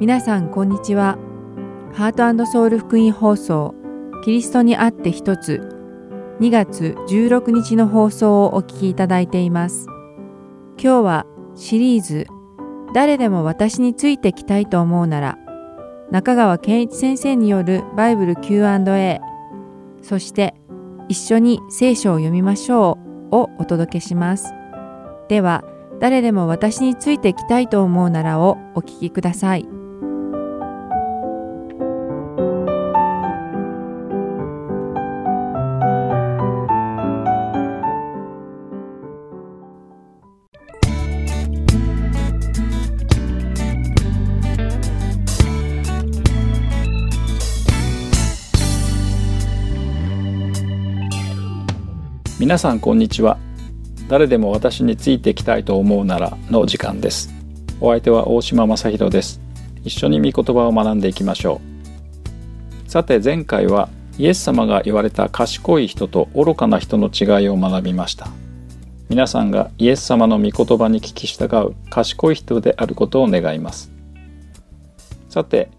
皆さんこんにちは。ハートソウル福音放送キリストにあって一つ2月16日の放送をお聞きいただいています。今日はシリーズ誰でも私についてきたいと思うなら中川健一先生によるバイブル Q&A そして一緒に聖書を読みましょうをお届けします。では誰でも私についてきたいと思うならをお聞きください。皆さんこんにちは。誰でも私についてきたいと思うならの時間です。お相手は大島正弘です。一緒に御言葉を学んでいきましょう。さて前回はイエス様が言われた賢い人と愚かな人の違いを学びました。皆さんがイエス様の御言葉に聞き従う賢い人であることを願います。さて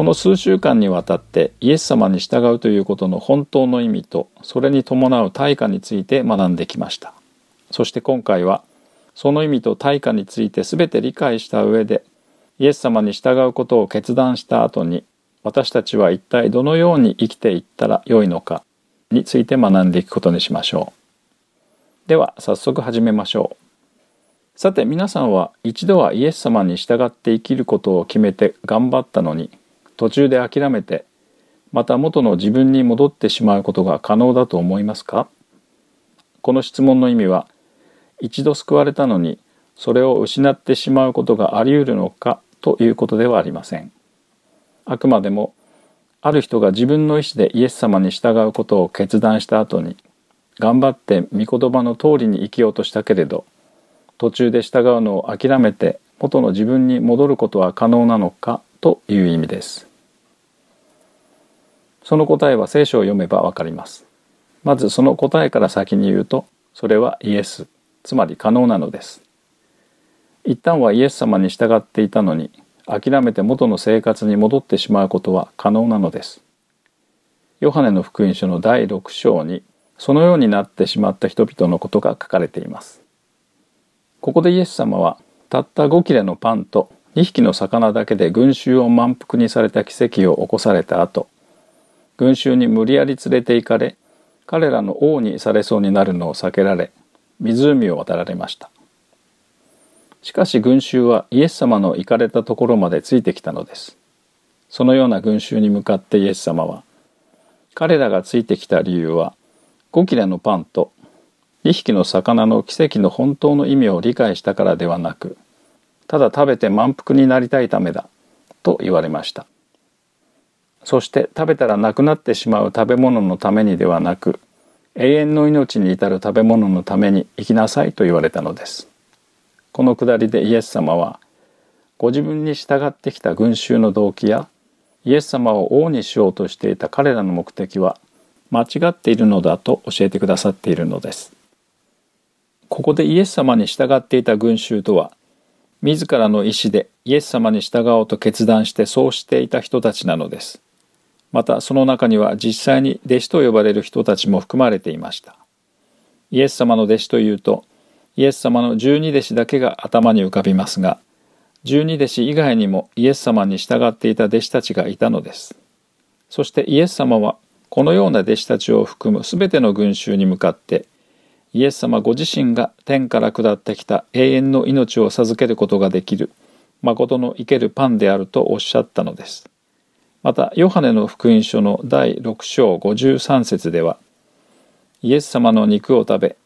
この数週間にわたってイエス様に従うということの本当の意味とそれに伴う対価について学んできましたそして今回はその意味と対価について全て理解した上でイエス様に従うことを決断した後に私たちは一体どのように生きていったらよいのかについて学んでいくことにしましょう。では早速始めましょう。さて皆さんは一度はイエス様に従って生きることを決めて頑張ったのに途中で諦めてまた元の自分に戻ってしまうことが可能だと思いますか？この質問の意味は一度救われたのにそれを失ってしまうことがあり得るのか？ということではありません。あくまでもある人が自分の意思でイエス様に従うことを決断した後に頑張って御言葉の通りに生きようとしたけれど途中で従うのを諦めて元の自分に戻ることは可能なのか？という意味です。その答えは聖書を読めばわかります。まずその答えから先に言うとそれはイエスつまり可能なのです。一旦はイエス様に従っていたのに諦めて元の生活に戻ってしまうことは可能なのです。ヨハネの福音書の第6章にそのようになってしまった人々のことが書かれています。ここでイエス様はたった5切れのパンと2匹の魚だけで群衆を満腹にされた奇跡を起こされた後群衆に無理やり連れて行かれ彼らの王にされそうになるのを避けられ湖を渡られました。しかし群衆はイエス様の行かれたところまでついてきたのです。そのような群衆に向かってイエス様は彼らがついてきた理由は5切れのパンと2匹の魚の奇跡の本当の意味を理解したからではなくただ食べて満腹になりたいためだと言われました。そして食べたらなくなってしまう食べ物のためにではなく永遠の命に至る食べ物のために生きなさいと言われたのです。このくだりでイエス様はご自分に従ってきた群衆の動機やイエス様を王にしようとしていた彼らの目的は間違っているのだと教えてくださっているのです。ここでイエス様に従っていた群衆とは自らの意志でイエス様に従おうと決断してそうしていた人たちなのです。またその中には実際に弟子と呼ばれる人たちも含まれていました。イエス様の弟子というと、イエス様の十二弟子だけが頭に浮かびますが、十二弟子以外にもイエス様に従っていた弟子たちがいたのです。そしてイエス様はこのような弟子たちを含むすべての群衆に向かって、イエス様ご自身が天から下ってきた永遠の命を授けることができる、誠の生けるパンであるとおっしゃったのです。またヨハネの福音書の第6章53節ではイエス様の肉を食べ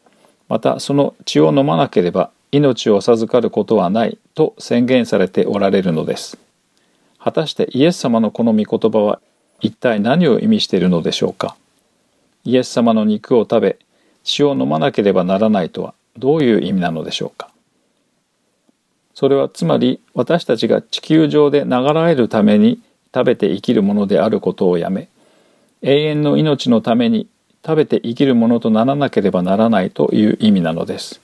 またその血を飲まなければ命を授かることはないと宣言されておられるのです。果たしてイエス様のこの御言葉は一体何を意味しているのでしょうか？イエス様の肉を食べ血を飲まなければならないとはどういう意味なのでしょうか？それはつまり私たちが地球上で流れるために食べて生きるものであることをやめ永遠の命のために食べて生きるものとならなければならないという意味なのです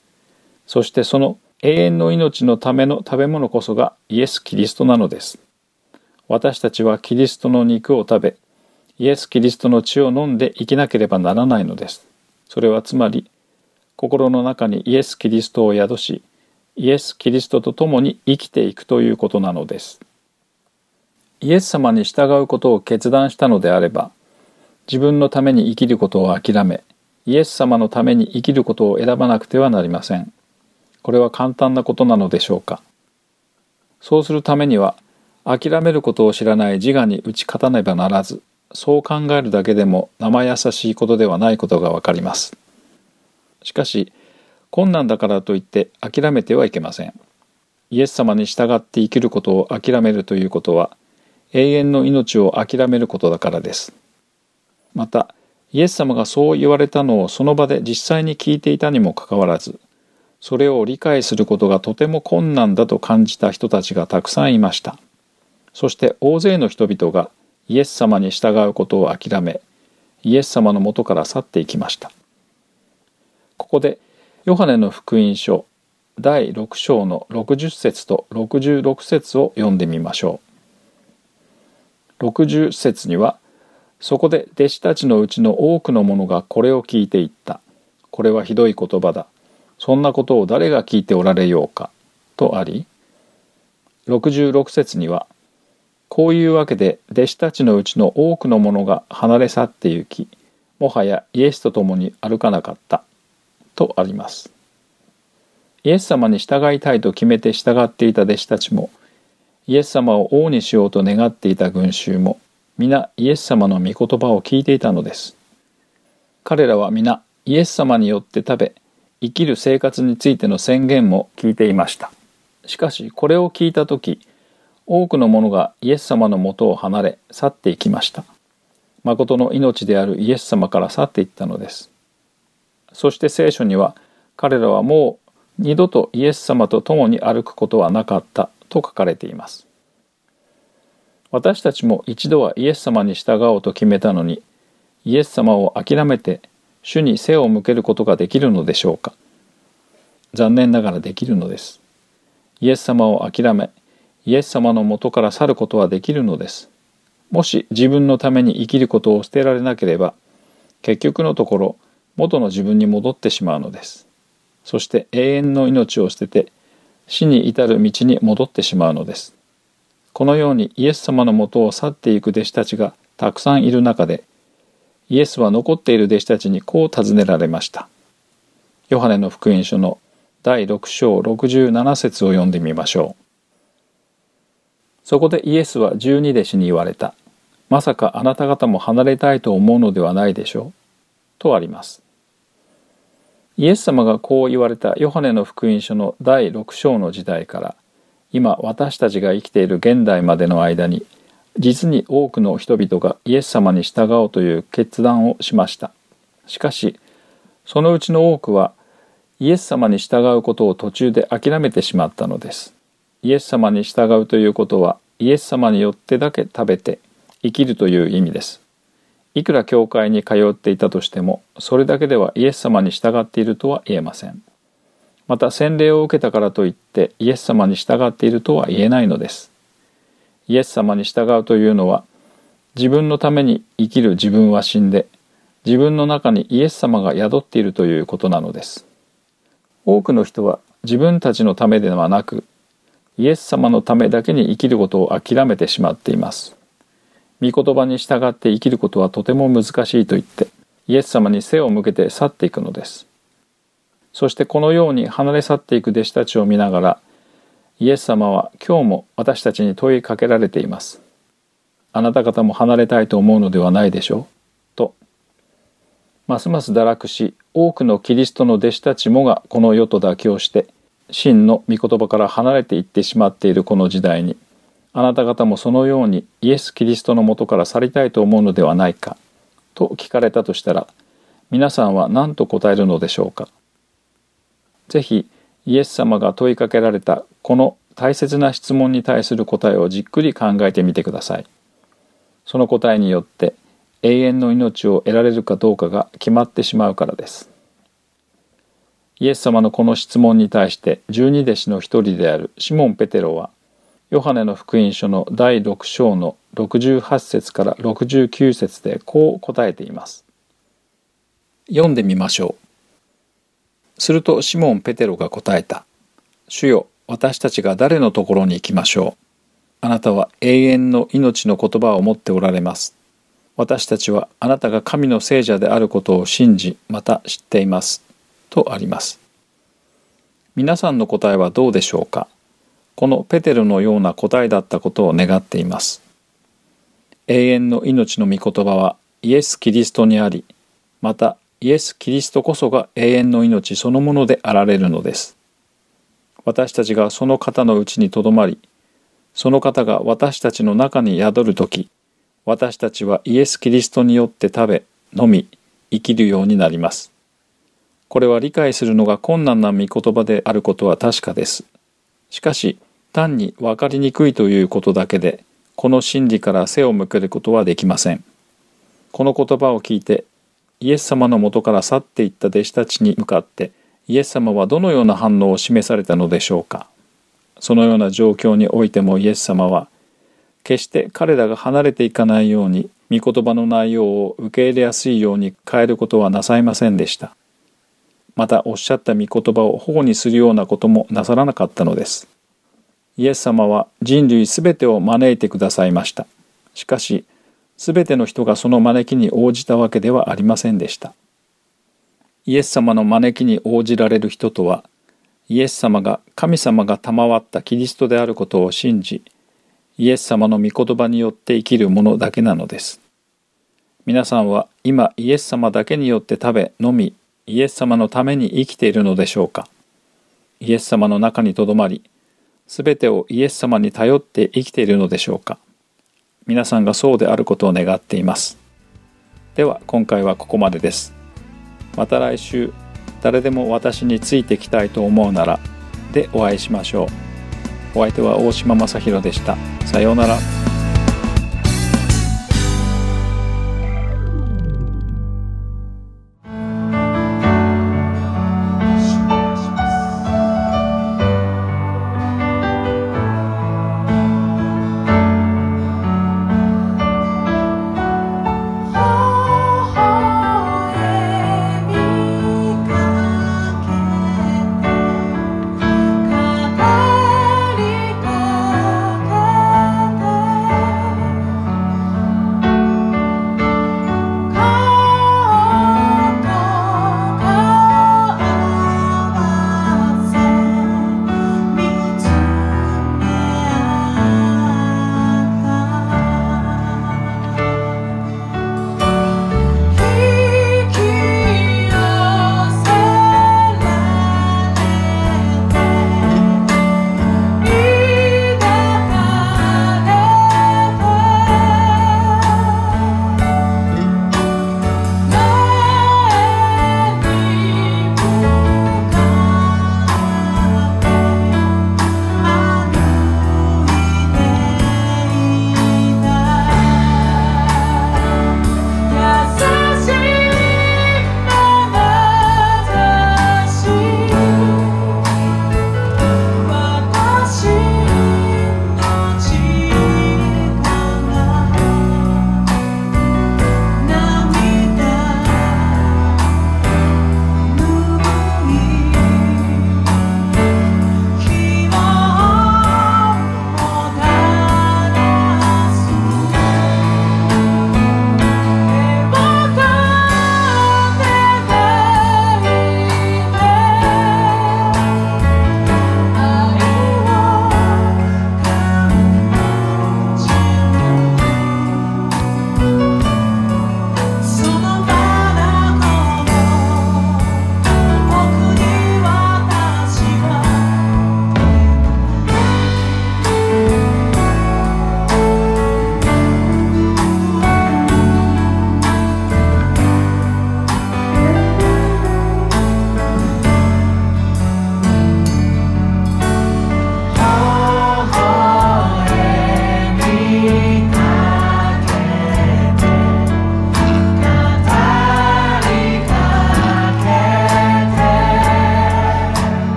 そしてその永遠の命のための食べ物こそがイエス・キリストなのです私たちはキリストの肉を食べ、イエス・キリストの血を飲んで生きなければならないのです。それはつまり、心の中にイエス・キリストを宿し、イエス・キリストと共に生きていくということなのです。イエス様に従うことを決断したのであれば、自分のために生きることを諦め、イエス様のために生きることを選ばなくてはなりません。これは簡単なことなのでしょうか。そうするためには、諦めることを知らない自我に打ち勝たねばならず、そう考えるだけでも生優しいことではないことがわかります。しかし、困難だからといって諦めてはいけません。イエス様に従って生きることを諦めるということは、永遠の命を諦めることだからです。また、イエス様がそう言われたのをその場で実際に聞いていたにもかかわらず、それを理解することがとても困難だと感じた人たちがたくさんいました。そして大勢の人々がイエス様に従うことを諦めイエス様のもとから去っていきましたここでヨハネの福音書第6章の60節と66節を読んでみましょう60節にはそこで弟子たちのうちの多くの者がこれを聞いていったこれはひどい言葉だそんなことを誰が聞いておられようか？とあり66節にはこういうわけで弟子たちのうちの多くの者が離れ去って行き、もはやイエスと共に歩かなかった。とあります。イエス様に従いたいと決めて従っていた弟子たちも、イエス様を王にしようと願っていた群衆も、皆イエス様の御言葉を聞いていたのです。彼らは皆イエス様によって食べ、生きる生活についての宣言も聞いていました。しかしこれを聞いた時多くの者がイエス様のもとを離れ去っていきました。誠の命であるイエス様から去っていったのです。そして聖書には彼らはもう二度とイエス様と共に歩くことはなかったと書かれています。私たちも一度はイエス様に従おうと決めたのにイエス様を諦めて主に背を向けることができるのでしょうか残念ながらできるのです。イエス様を諦めイエス様のもとから去ることはできるのです。もし自分のために生きることを捨てられなければ、結局のところ元の自分に戻ってしまうのです。そして永遠の命を捨てて死に至る道に戻ってしまうのです。このようにイエス様のもとを去っていく弟子たちがたくさんいる中で、イエスは残っている弟子たちにこう尋ねられました。ヨハネの福音書の第6章67節を読んでみましょう。そこでイエスは十二弟子に言われた。まさかあなた方も離れたいと思うのではないでしょう。とあります。イエス様がこう言われたヨハネの福音書の第6章の時代から今私たちが生きている現代までの間に実に多くの人々がイエス様に従おうという決断をしました。しかしそのうちの多くはイエス様に従うことを途中で諦めてしまったのです。イエス様に従うということはイエス様によってだけ食べて生きるという意味です。いくら教会に通っていたとしてもそれだけではイエス様に従っているとは言えません。また洗礼を受けたからといってイエス様に従っているとは言えないのです。イエス様に従うというのは自分のために生きる自分は死んで自分の中にイエス様が宿っているということなのです。多くの人は自分たちのためではなくイエス様のためだけに生きることを諦めてしまっています。御言葉に従って生きることはとても難しいと言って、イエス様に背を向けて去っていくのです。そしてこのように離れ去っていく弟子たちを見ながら、イエス様は今日も私たちに問いかけられています。あなた方も離れたいと思うのではないでしょう？と。ますます堕落し、多くのキリストの弟子たちもがこの世と妥協して、真の御言葉から離れていってしまっているこの時代にあなた方もそのようにイエス・キリストのもとから去りたいと思うのではないかと聞かれたとしたら皆さんは何と答えるのでしょうか？ぜひイエス様が問いかけられたこの大切な質問に対する答えをじっくり考えてみてください。その答えによって永遠の命を得られるかどうかが決まってしまうからです。イエス様のこの質問に対して十二弟子の一人であるシモン・ペテロはヨハネの福音書の第6章の68節から69節でこう答えています。読んでみましょう。するとシモン・ペテロが答えた。主よ、私たちが誰のところに行きましょう。あなたは永遠の命の言葉を持っておられます。私たちはあなたが神の聖者であることを信じ、また知っています。とあります。皆さんの答えはどうでしょうか？このペテルのような答えだったことを願っています。永遠の命の御言葉はイエス・キリストにあり、またイエス・キリストこそが永遠の命そのものであられるのです。私たちがその方のうちにとどまり、その方が私たちの中に宿るとき、私たちはイエス・キリストによって食べ、飲み、生きるようになります。これは理解するのが困難な御言葉であることは確かです。しかし、単に分かりにくいということだけで、この真理から背を向けることはできません。この言葉を聞いて、イエス様のもとから去っていった弟子たちに向かって、イエス様はどのような反応を示されたのでしょうか。そのような状況においてもイエス様は、決して彼らが離れていかないように、御言葉の内容を受け入れやすいように変えることはなさいませんでした。またおっしゃった御言葉を保護にするようなこともなさらなかったのです。イエス様は人類すべてを招いてくださいました。しかし、すべての人がその招きに応じたわけではありませんでした。イエス様の招きに応じられる人とは、イエス様が神様が賜ったキリストであることを信じ、イエス様の御言葉によって生きる者だけなのです。皆さんは今イエス様だけによって食べ飲みイエス様のために生きているのでしょうか？イエス様の中にとどまりすべてをイエス様に頼って生きているのでしょうか？皆さんがそうであることを願っています。では今回はここまでです。また来週誰でも私についてきたいと思うならでお会いしましょう。お相手は大島正弘でした。さようなら。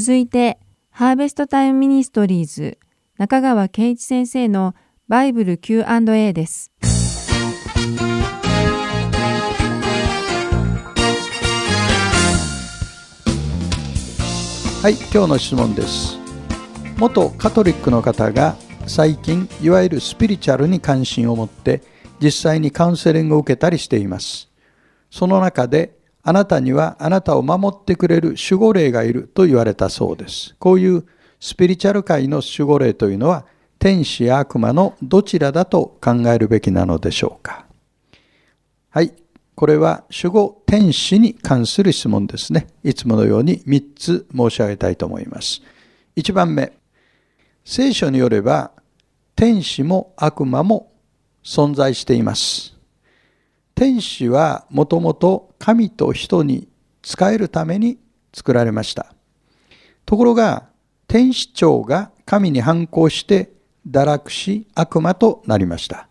続いて、ハーベストタイムミニストリーズ中川健一先生のバイブル Q&A です。はい、今日の質問です。元カトリックの方が最近いわゆるスピリチュアルに関心を持って実際にカウンセリングを受けたりしています。その中であなたにはあなたを守ってくれる守護霊がいると言われたそうです。こういうスピリチュアル界の守護霊というのは天使や悪魔のどちらだと考えるべきなのでしょうか。はい。これは守護天使に関する質問ですね。いつものように3つ申し上げたいと思います。1番目。聖書によれば、天使も悪魔も存在しています。天使はもともと神と人に仕えるために作られました。ところが、天使長が神に反抗して堕落し悪魔となりました。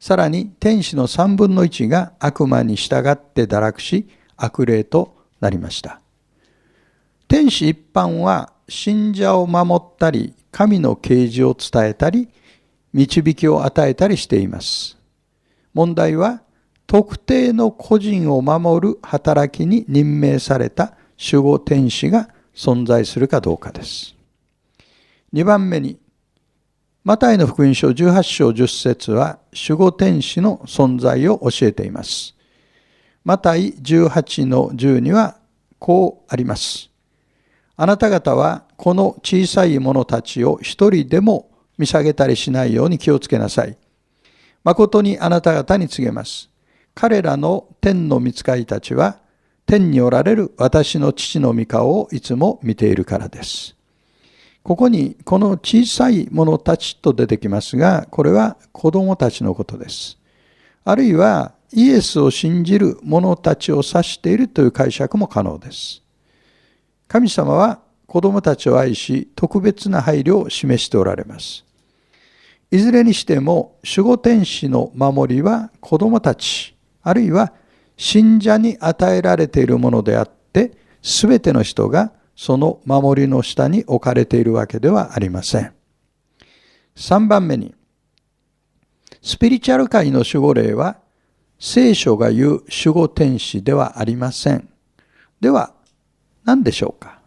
さらに天使の三分の一が悪魔に従って堕落し悪霊となりました。天使一般は信者を守ったり神の啓示を伝えたり導きを与えたりしています。問題は特定の個人を守る働きに任命された守護天使が存在するかどうかです。2番目にマタイの福音書18章10節は守護天使の存在を教えています。マタイ18の10にはこうあります。あなた方はこの小さい者たちを一人でも見下げたりしないように気をつけなさい。誠にあなた方に告げます。彼らの天の御使いたちは天におられる私の父の御顔をいつも見ているからです。ここにこの小さい者たちと出てきますが、これは子供たちのことです。あるいはイエスを信じる者たちを指しているという解釈も可能です。神様は子供たちを愛し、特別な配慮を示しておられます。いずれにしても守護天使の守りは子供たち、あるいは信者に与えられているものであって、すべての人がその守りの下に置かれているわけではありません。3番目に、スピリチュアル界の守護霊は、聖書が言う守護天使ではありません。では、何でしょうか？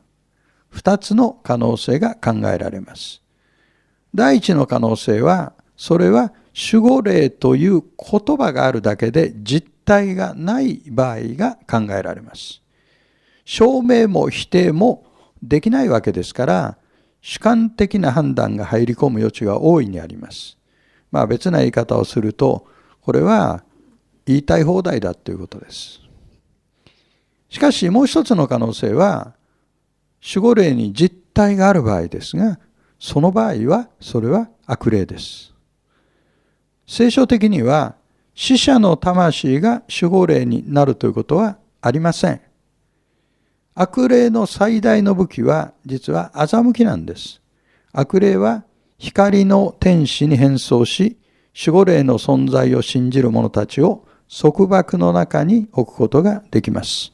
二つの可能性が考えられます。第一の可能性は、それは守護霊という言葉があるだけで実体がない場合が考えられます。証明も否定もできないわけですから、主観的な判断が入り込む余地が大いにあります。まあ別な言い方をすると、これは言いたい放題だということです。しかしもう一つの可能性は、守護霊に実体がある場合ですが、その場合は、それは悪霊です。聖書的には、死者の魂が守護霊になるということはありません。悪霊の最大の武器は実は欺きなんです。悪霊は光の天使に変装し、守護霊の存在を信じる者たちを束縛の中に置くことができます。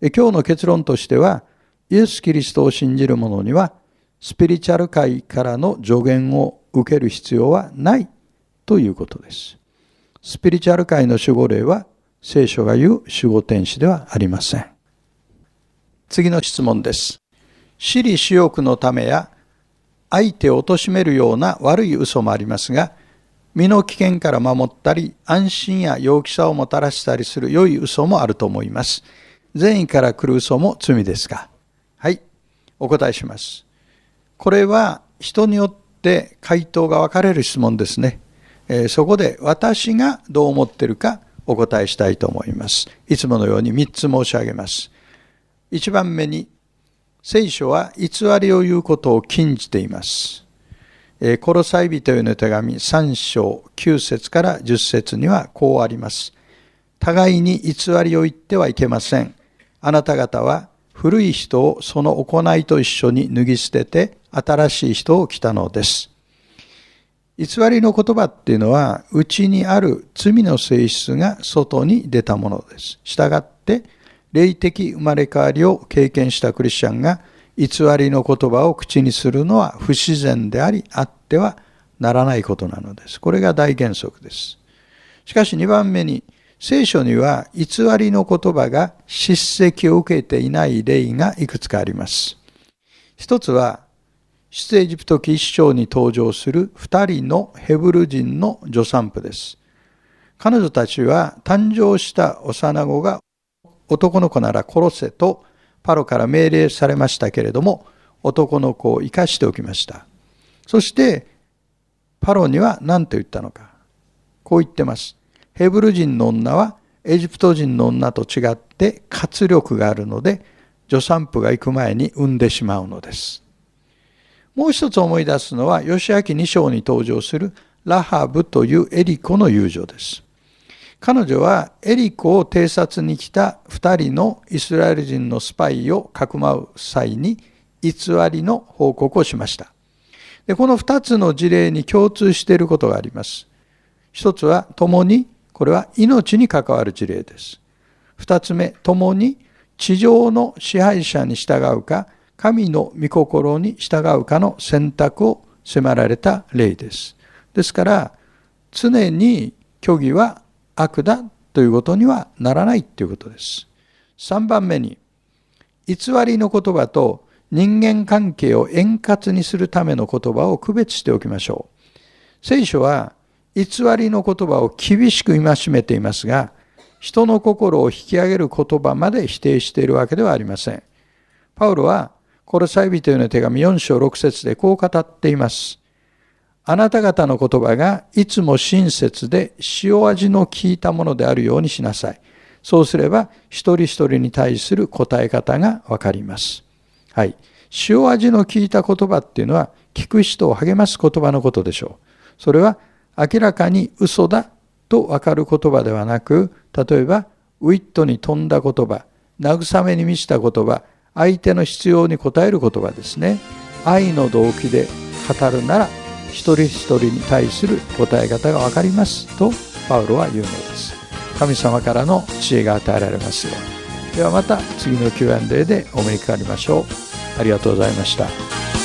今日の結論としては、イエス・キリストを信じる者には、スピリチュアル界からの助言を受ける必要はないということです。スピリチュアル界の守護霊は、聖書が言う守護天使ではありません。次の質問です。私利私欲のためや相手を貶めるような悪い嘘もありますが、身の危険から守ったり、安心や陽気さをもたらしたりする良い嘘もあると思います。善意から来る嘘も罪ですか？はい、お答えします。これは人によって回答が分かれる質問ですね。え、そこで私がどう思ってるかお答えしたいと思います。いつものように3つ申し上げます。一番目に、聖書は偽りを言うことを禁じています。えー、コロサイ人への手紙3章9節から10節にはこうあります。互いに偽りを言ってはいけません。あなた方は古い人をその行いと一緒に脱ぎ捨てて新しい人を来たのです。偽りの言葉っていうのは、内にある罪の性質が外に出たものです。したがって、霊的生まれ変わりを経験したクリスチャンが、偽りの言葉を口にするのは不自然であり、あってはならないことなのです。これが大原則です。しかし2番目に、聖書には偽りの言葉が叱責を受けていない例がいくつかあります。一つは、出エジプト記一章に登場する二人のヘブル人の助産婦です。彼女たちは誕生した幼子が男の子なら殺せとパロから命令されましたけれども、男の子を生かしておきました。そして、パロには何と言ったのか。こう言ってます。ヘブル人の女はエジプト人の女と違って活力があるので、助産婦が行く前に産んでしまうのです。もう一つ思い出すのは、吉明二章に登場するラハブというエリコの友情です。彼女はエリコを偵察に来た二人のイスラエル人のスパイをかくまう際に偽りの報告をしました。でこの二つの事例に共通していることがあります。一つは共に、これは命に関わる事例です。二つ目、共に地上の支配者に従うか、神の御心に従うかの選択を迫られた例です。ですから、常に虚偽は悪だということにはならないということです。3番目に、偽りの言葉と人間関係を円滑にするための言葉を区別しておきましょう。聖書は偽りの言葉を厳しく戒めていますが、人の心を引き上げる言葉まで否定しているわけではありません。パウロは、コロサイ人への手紙4章6節でこう語っています。あなた方の言葉がいつも親切で塩味の効いたものであるようにしなさい。そうすれば一人一人に対する答え方がわかります。はい。塩味の効いた言葉っていうのは聞く人を励ます言葉のことでしょう。それは明らかに嘘だとわかる言葉ではなく、例えばウィットに富んだ言葉、慰めに満ちた言葉、相手の必要に応えることがですね。愛の動機で語るなら一人一人に対する答え方が分かりますとパウロは言うのです。神様からの知恵が与えられますよ。うにではまた次の Q&A でお目にかかりましょう。ありがとうございました。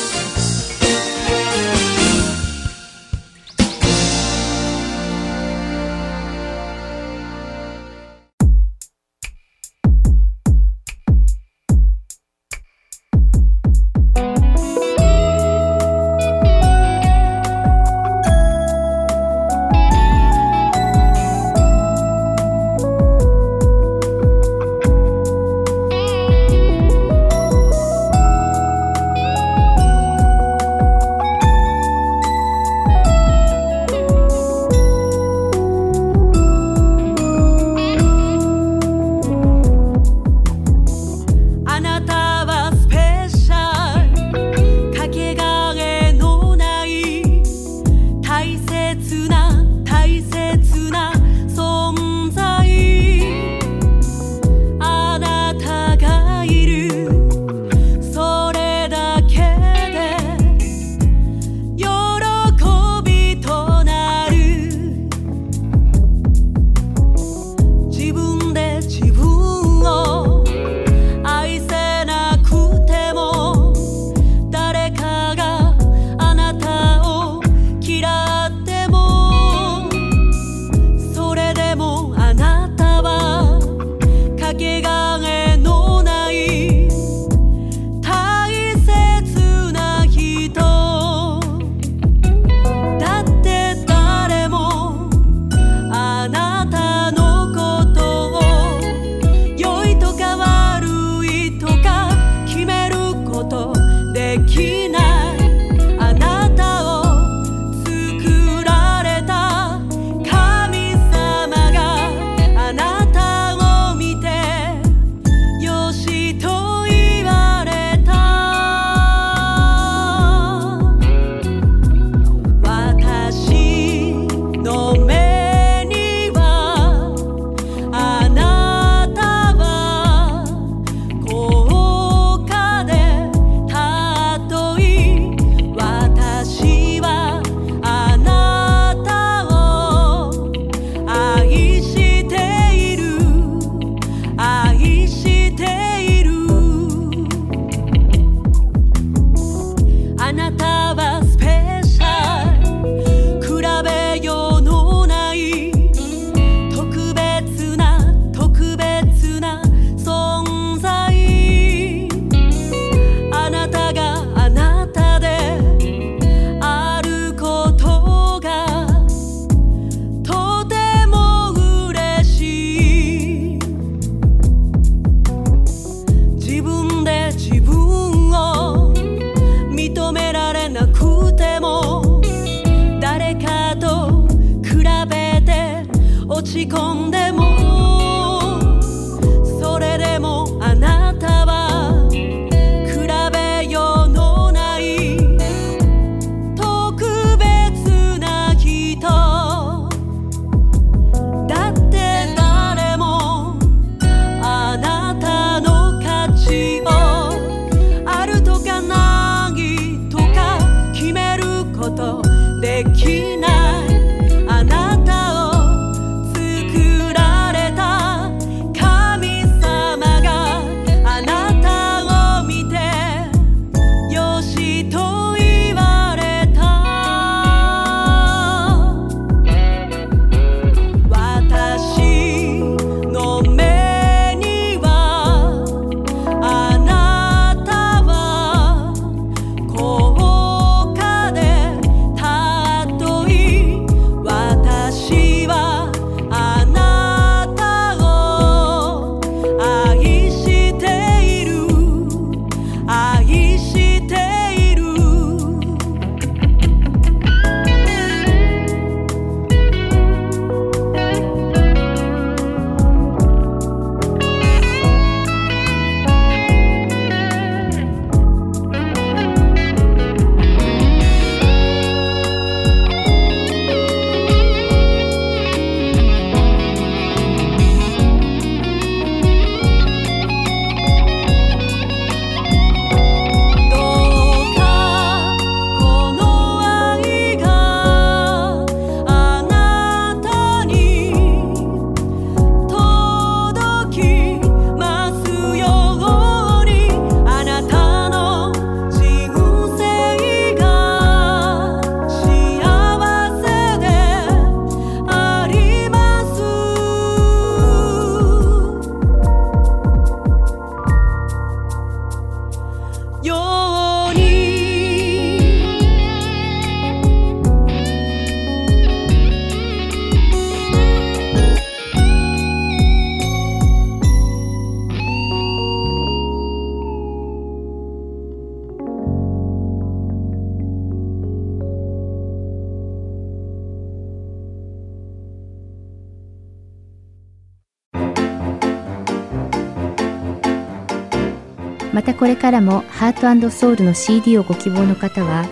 これからもハートソウルの CD をご希望の方は、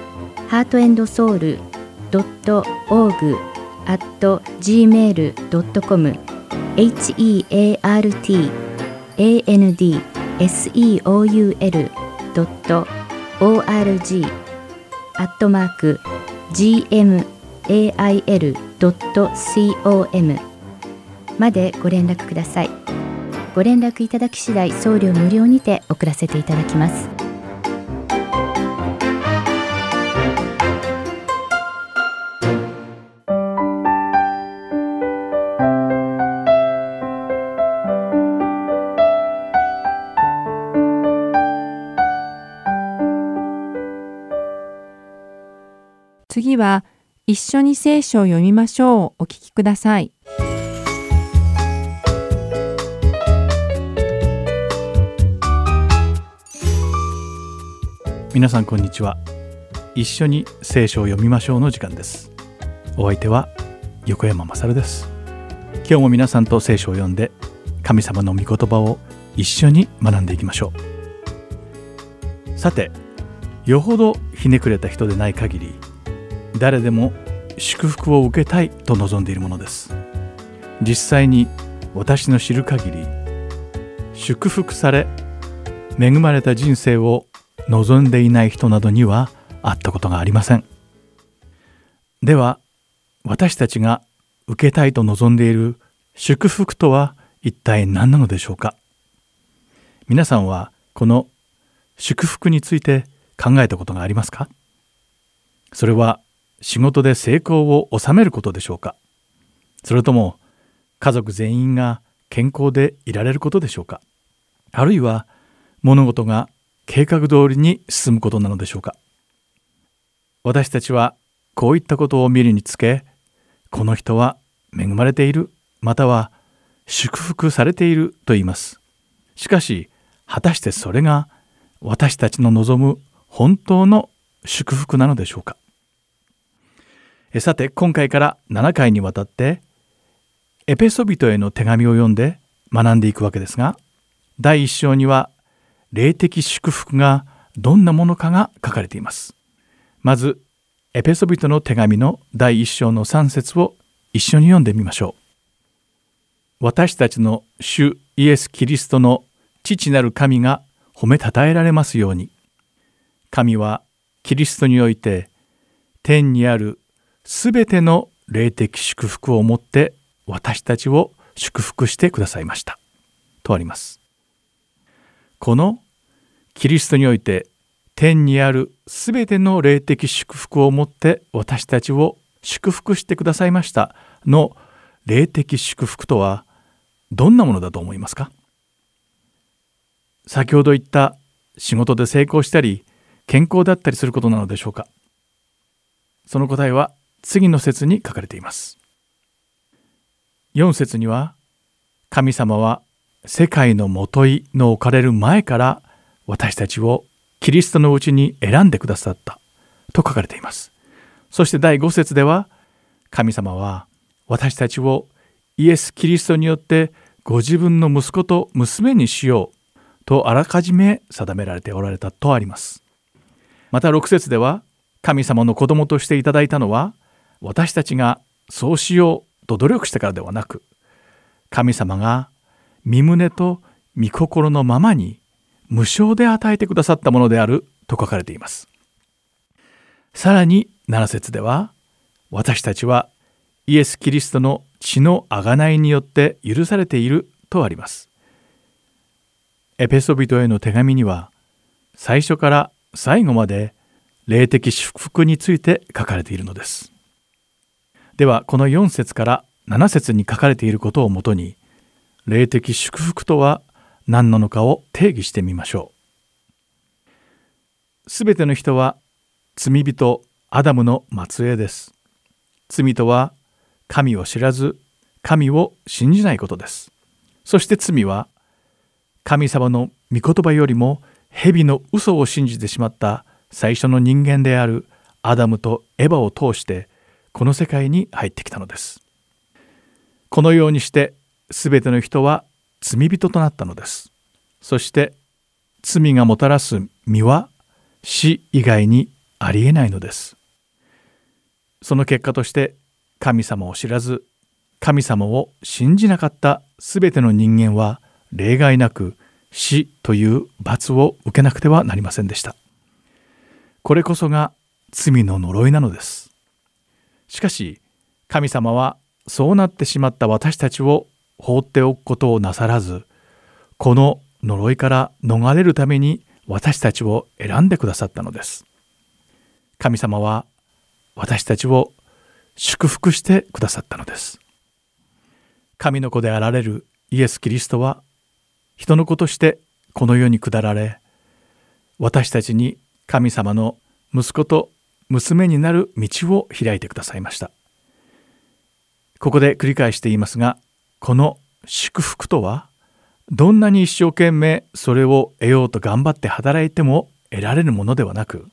ハートソウル .org at gmail.com heart and seoul org アットマーク gmail.com までご連絡ください。ご連絡いただき次第送料無料にて送らせていただきます次は一緒に聖書を読みましょうお聞きください。皆さんこんにちは。一緒に聖書を読みましょうの時間です。お相手は横山まです。今日も皆さんと聖書を読んで神様の御言葉を一緒に学んでいきましょう。さてよほどひねくれた人でない限り誰でも祝福を受けたいと望んでいるものです。実際に私の知る限り祝福され恵まれた人生を望んでいない人などには会ったことがありません。では私たちが受けたいと望んでいる祝福とは一体何なのでしょうか？皆さんはこの祝福について考えたことがありますか？それは仕事で成功を収めることでしょうか？それとも家族全員が健康でいられることでしょうか？あるいは物事が計画通りに進むことなのでしょうか。私たちはこういったことを見るにつけこの人は恵まれているまたは祝福されていると言います。しかし果たしてそれが私たちの望む本当の祝福なのでしょうか。さて今回から7回にわたってエペソビトへの手紙を読んで学んでいくわけですが第一章には霊的祝福がどんなものかが書かれています。まずエペソビトの手紙の第一章の3節を一緒に読んでみましょう。私たちの主イエス・キリストの父なる神が褒めたたえられますように。神はキリストにおいて天にあるすべての霊的祝福をもって私たちを祝福してくださいました。とあります。このキリストにおいて天にあるすべての霊的祝福をもって私たちを祝福してくださいましたの霊的祝福とはどんなものだと思いますか？先ほど言った仕事で成功したり健康だったりすることなのでしょうか？その答えは次の説に書かれています。4節には神様は世界のもといの置かれる前から私たちをキリストのうちに選んでくださったと書かれていますそして第5節では神様は私たちをイエス・キリストによってご自分の息子と娘にしようとあらかじめ定められておられたとあります。また6節では神様の子供としていただいたのは私たちがそうしようと努力したからではなく神様が身胸と御心のままに無償で与えてくださったものであると書かれています。さらに7節では私たちはイエス・キリストの血の贖いによって許されているとあります。エペソビトへの手紙には最初から最後まで霊的祝福について書かれているのです。ではこの4節から7節に書かれていることをもとに霊的祝福とは何なのかを定義してみましょう。すべての人は罪人アダムの末裔です。罪とは神を知らず神を信じないことです。そして罪は神様の御言葉よりも蛇の嘘を信じてしまった最初の人間であるアダムとエバを通してこの世界に入ってきたのです。このようにして全ての人は罪人となったのです。そして罪がもたらす身は死以外にありえないのです。その結果として神様を知らず神様を信じなかった全ての人間は例外なく死という罰を受けなくてはなりませんでした。これこそが罪の呪いなのです。しかし神様はそうなってしまった私たちを放っておくことをなさらずこの呪いから逃れるために私たちを選んでくださったのです。神様は私たちを祝福してくださったのです。神の子であられるイエス・キリストは人の子としてこの世に下られ私たちに神様の息子と娘になる道を開いてくださいましたここで繰り返して言いますがこの祝福とはどんなに一生懸命それを得ようと頑張って働いても得られるものではなく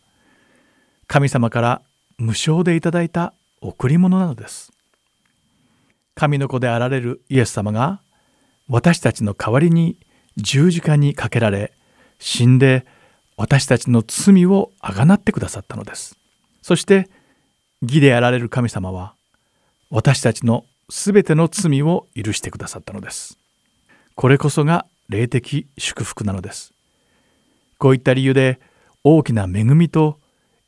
神様から無償でいただいた贈り物なのです。神の子であられるイエス様が私たちの代わりに十字架にかけられ死んで私たちの罪をあがなってくださったのです。そして義であられる神様は私たちのすべての罪を許してくださったのです。これこそが霊的祝福なのです。こういった理由で大きな恵みと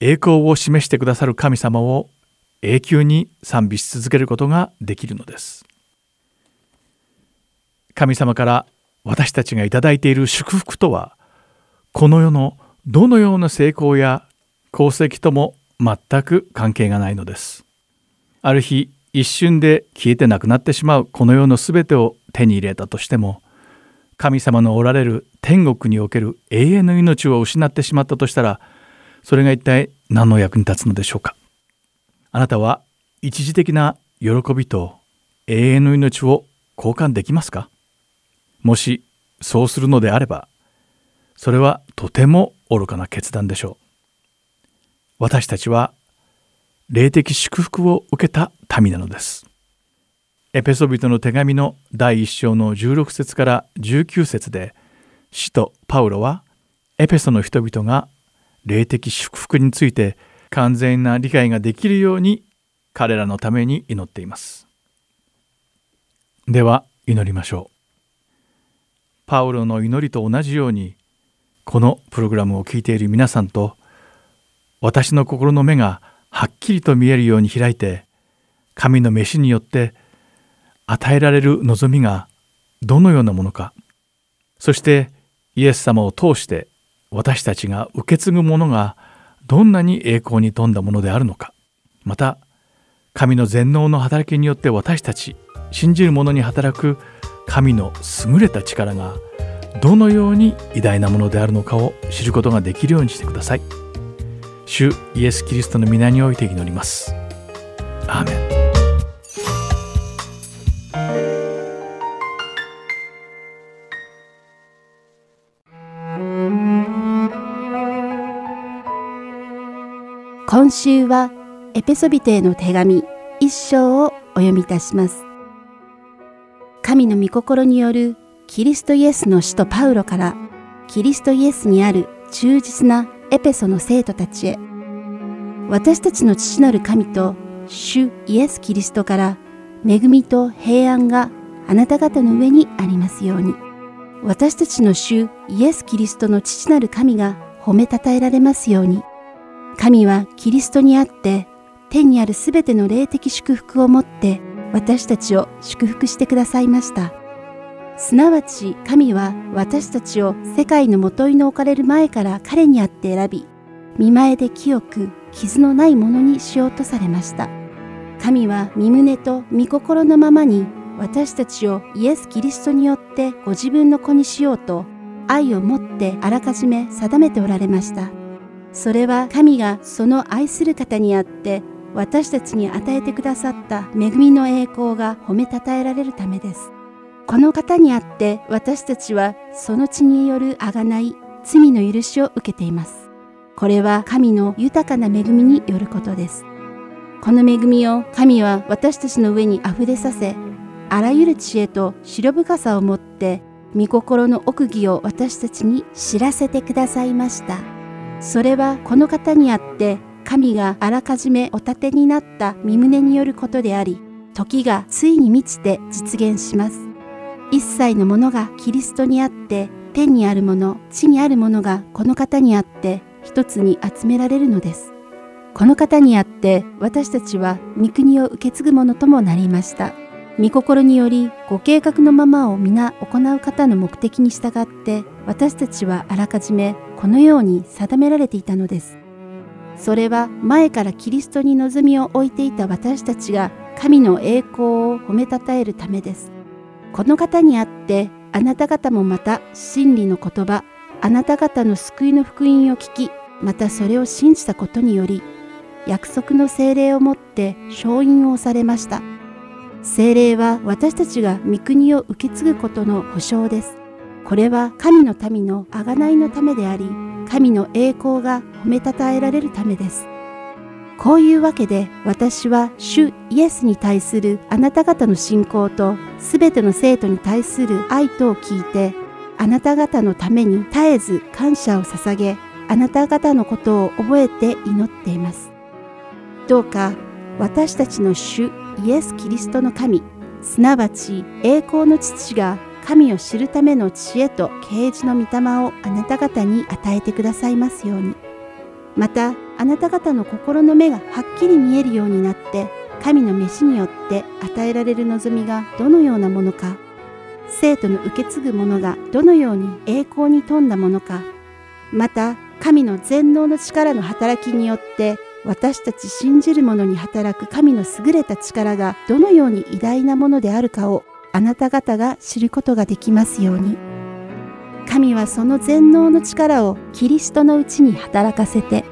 栄光を示してくださる神様を永久に賛美し続けることができるのです。神様から私たちがいただいている祝福とはこの世のどのような成功や功績とも全く関係がないのです。ある日一瞬で消えてなくなってしまうこの世の全てを手に入れたとしても神様のおられる天国における永遠の命を失ってしまったとしたらそれが一体何の役に立つのでしょうか？あなたは一時的な喜びと永遠の命を交換できますか？もしそうするのであればそれはとても愚かな決断でしょう。私たちは霊的祝福を受けた民なのです。エペソビトの手紙の第1章の16節から19節で使徒パウロはエペソの人々が霊的祝福について完全な理解ができるように彼らのために祈っています。では祈りましょう。パウロの祈りと同じようにこのプログラムを聞いている皆さんと私の心の目がはっきりと見えるように開いて神の飯によって与えられる望みがどのようなものかそしてイエス様を通して私たちが受け継ぐものがどんなに栄光に富んだものであるのかまた神の全能の働きによって私たち信じる者に働く神の優れた力がどのように偉大なものであるのかを知ることができるようにしてください。主イエス・キリストの皆において祈ります。アーメン今週はエペソビテへの手紙一章をお読みいたします。神の御心によるキリストイエスの使徒パウロからキリストイエスにある忠実なエペソの生徒たちへ。私たちの父なる神と主イエス・キリストから恵みと平安があなた方の上にありますように。私たちの主イエス・キリストの父なる神が褒めたたえられますように。神はキリストにあって天にあるすべての霊的祝福をもって私たちを祝福してくださいました。すなわち神は私たちを世界のもといの置かれる前から彼にあって選び、見前で清く傷のないものにしようとされました。神は身胸と御心のままに私たちをイエス・キリストによってご自分の子にしようと愛を持ってあらかじめ定めておられました。それは神がその愛する方にあって私たちに与えてくださった恵みの栄光が褒めたたえられるためです。この方にあって私たちはその血による贖い、罪の許しを受けています。これは神の豊かな恵みによることです。この恵みを神は私たちの上に溢れさせ、あらゆる知恵と白深さをもって、御心の奥義を私たちに知らせてくださいました。それはこの方にあって神があらかじめお立てになった身旨によることであり、時がついに満ちて実現します。一切のものがキリストにあって、天にあるもの、地にあるものがこの方にあって一つに集められるのです。この方にあって私たちは御国を受け継ぐものともなりました。御心によりご計画のままを皆行う方の目的に従って私たちはあらかじめこのように定められていたのです。それは前からキリストに望みを置いていた私たちが神の栄光を褒めたたえるためです。この方にあってあなた方もまた真理の言葉、あなた方の救いの福音を聞き、またそれを信じたことにより、約束の精霊をもって勝因をされました。精霊は私たちが御国を受け継ぐことの保証です。これは神の民の贖いのためであり、神の栄光が褒めたたえられるためです。こういうわけで私は主イエスに対するあなた方の信仰とすべての生徒に対する愛とを聞いてあなた方のために絶えず感謝を捧げあなた方のことを覚えて祈っています。どうか私たちの主イエス・キリストの神すなわち栄光の父が神を知るための知恵と啓示の御霊をあなた方に与えてくださいますように。また、あなた方の心の目がはっきり見えるようになって、神の飯によって与えられる望みがどのようなものか、生徒の受け継ぐものがどのように栄光に富んだものか、また、神の全能の力の働きによって私たち信じる者に働く神の優れた力がどのように偉大なものであるかをあなた方が知ることができますように。神はその全能の力をキリストのうちに働かせて、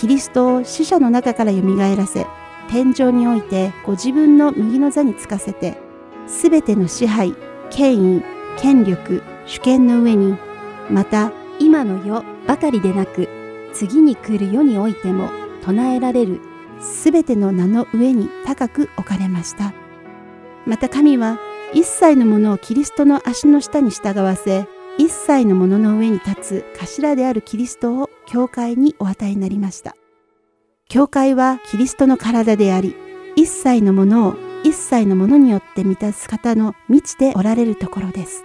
キリストを死者の中から蘇らせ、天井においてご自分の右の座につかせて、すべての支配、権威、権力、主権の上に、また今の世ばかりでなく、次に来る世においても唱えられるすべての名の上に高く置かれました。また神は一切のものをキリストの足の下に従わせ、一切のものの上に立つ頭であるキリストを教会にお与えになりました。教会はキリストの体であり、一切のものを一切のものによって満たす方の満ちておられるところです。